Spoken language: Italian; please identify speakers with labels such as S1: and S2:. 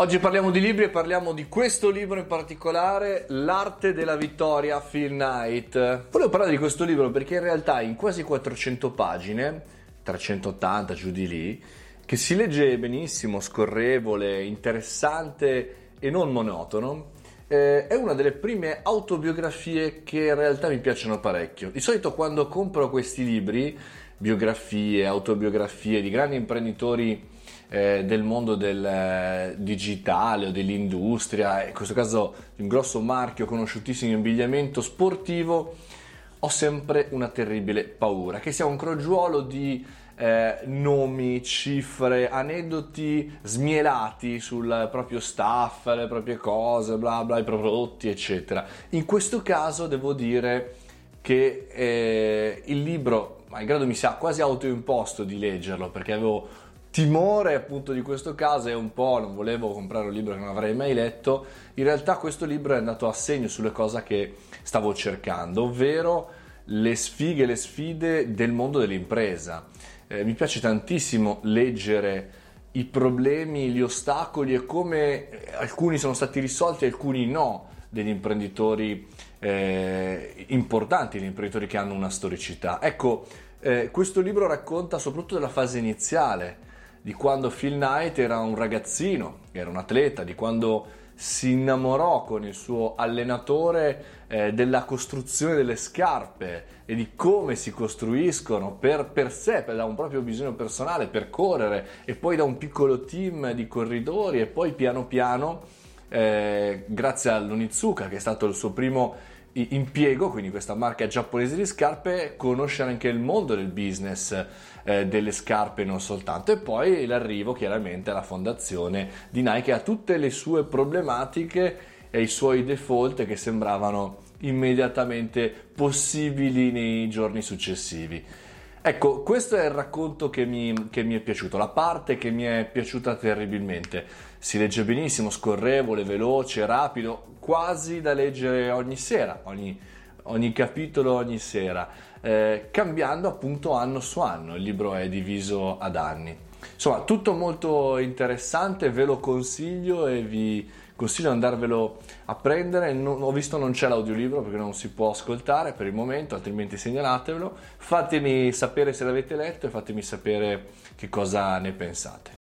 S1: Oggi parliamo di libri e parliamo di questo libro in particolare, L'arte della vittoria, Phil Knight. Volevo parlare di questo libro perché in realtà in quasi 400 pagine, 380 giù di lì, che si legge benissimo, scorrevole, interessante e non monotono, eh, è una delle prime autobiografie che in realtà mi piacciono parecchio. Di solito quando compro questi libri, biografie, autobiografie di grandi imprenditori eh, del mondo del eh, digitale o dell'industria, in questo caso un grosso marchio conosciutissimo in abbigliamento sportivo, ho sempre una terribile paura, che sia un crogiuolo di eh, nomi, cifre, aneddoti smielati sul proprio staff, le proprie cose, bla bla, i prodotti, eccetera. In questo caso devo dire che eh, il libro, malgrado mi sia quasi autoimposto di leggerlo, perché avevo timore appunto di questo caso e un po' non volevo comprare un libro che non avrei mai letto, in realtà questo libro è andato a segno sulle cose che stavo cercando, ovvero le sfighe, le sfide del mondo dell'impresa. Eh, mi piace tantissimo leggere i problemi, gli ostacoli e come alcuni sono stati risolti alcuni no degli imprenditori eh, importanti, gli imprenditori che hanno una storicità. Ecco, eh, questo libro racconta soprattutto della fase iniziale di quando Phil Knight era un ragazzino, era un atleta, di quando si innamorò con il suo allenatore eh, della costruzione delle scarpe e di come si costruiscono per, per sé, per, da un proprio bisogno personale, per correre e poi da un piccolo team di corridori e poi piano piano, eh, grazie all'Onizuka che è stato il suo primo impiego, quindi questa marca giapponese di scarpe, conoscere anche il mondo del business eh, delle scarpe non soltanto e poi l'arrivo chiaramente alla fondazione di Nike ha tutte le sue problematiche e i suoi default che sembravano immediatamente possibili nei giorni successivi. Ecco, questo è il racconto che mi, che mi, è piaciuto, la parte che mi è piaciuta terribilmente. Si legge benissimo, scorrevole, veloce, rapido, quasi da leggere ogni sera, ogni, ogni capitolo ogni sera, eh, cambiando appunto anno su anno. Il libro è diviso ad anni. Insomma, tutto molto interessante, ve lo consiglio e vi consiglio di andarvelo a prendere. Non, ho visto non c'è l'audiolibro perché non si può ascoltare per il momento, altrimenti segnalatevelo. Fatemi sapere se l'avete letto e fatemi sapere che cosa ne pensate.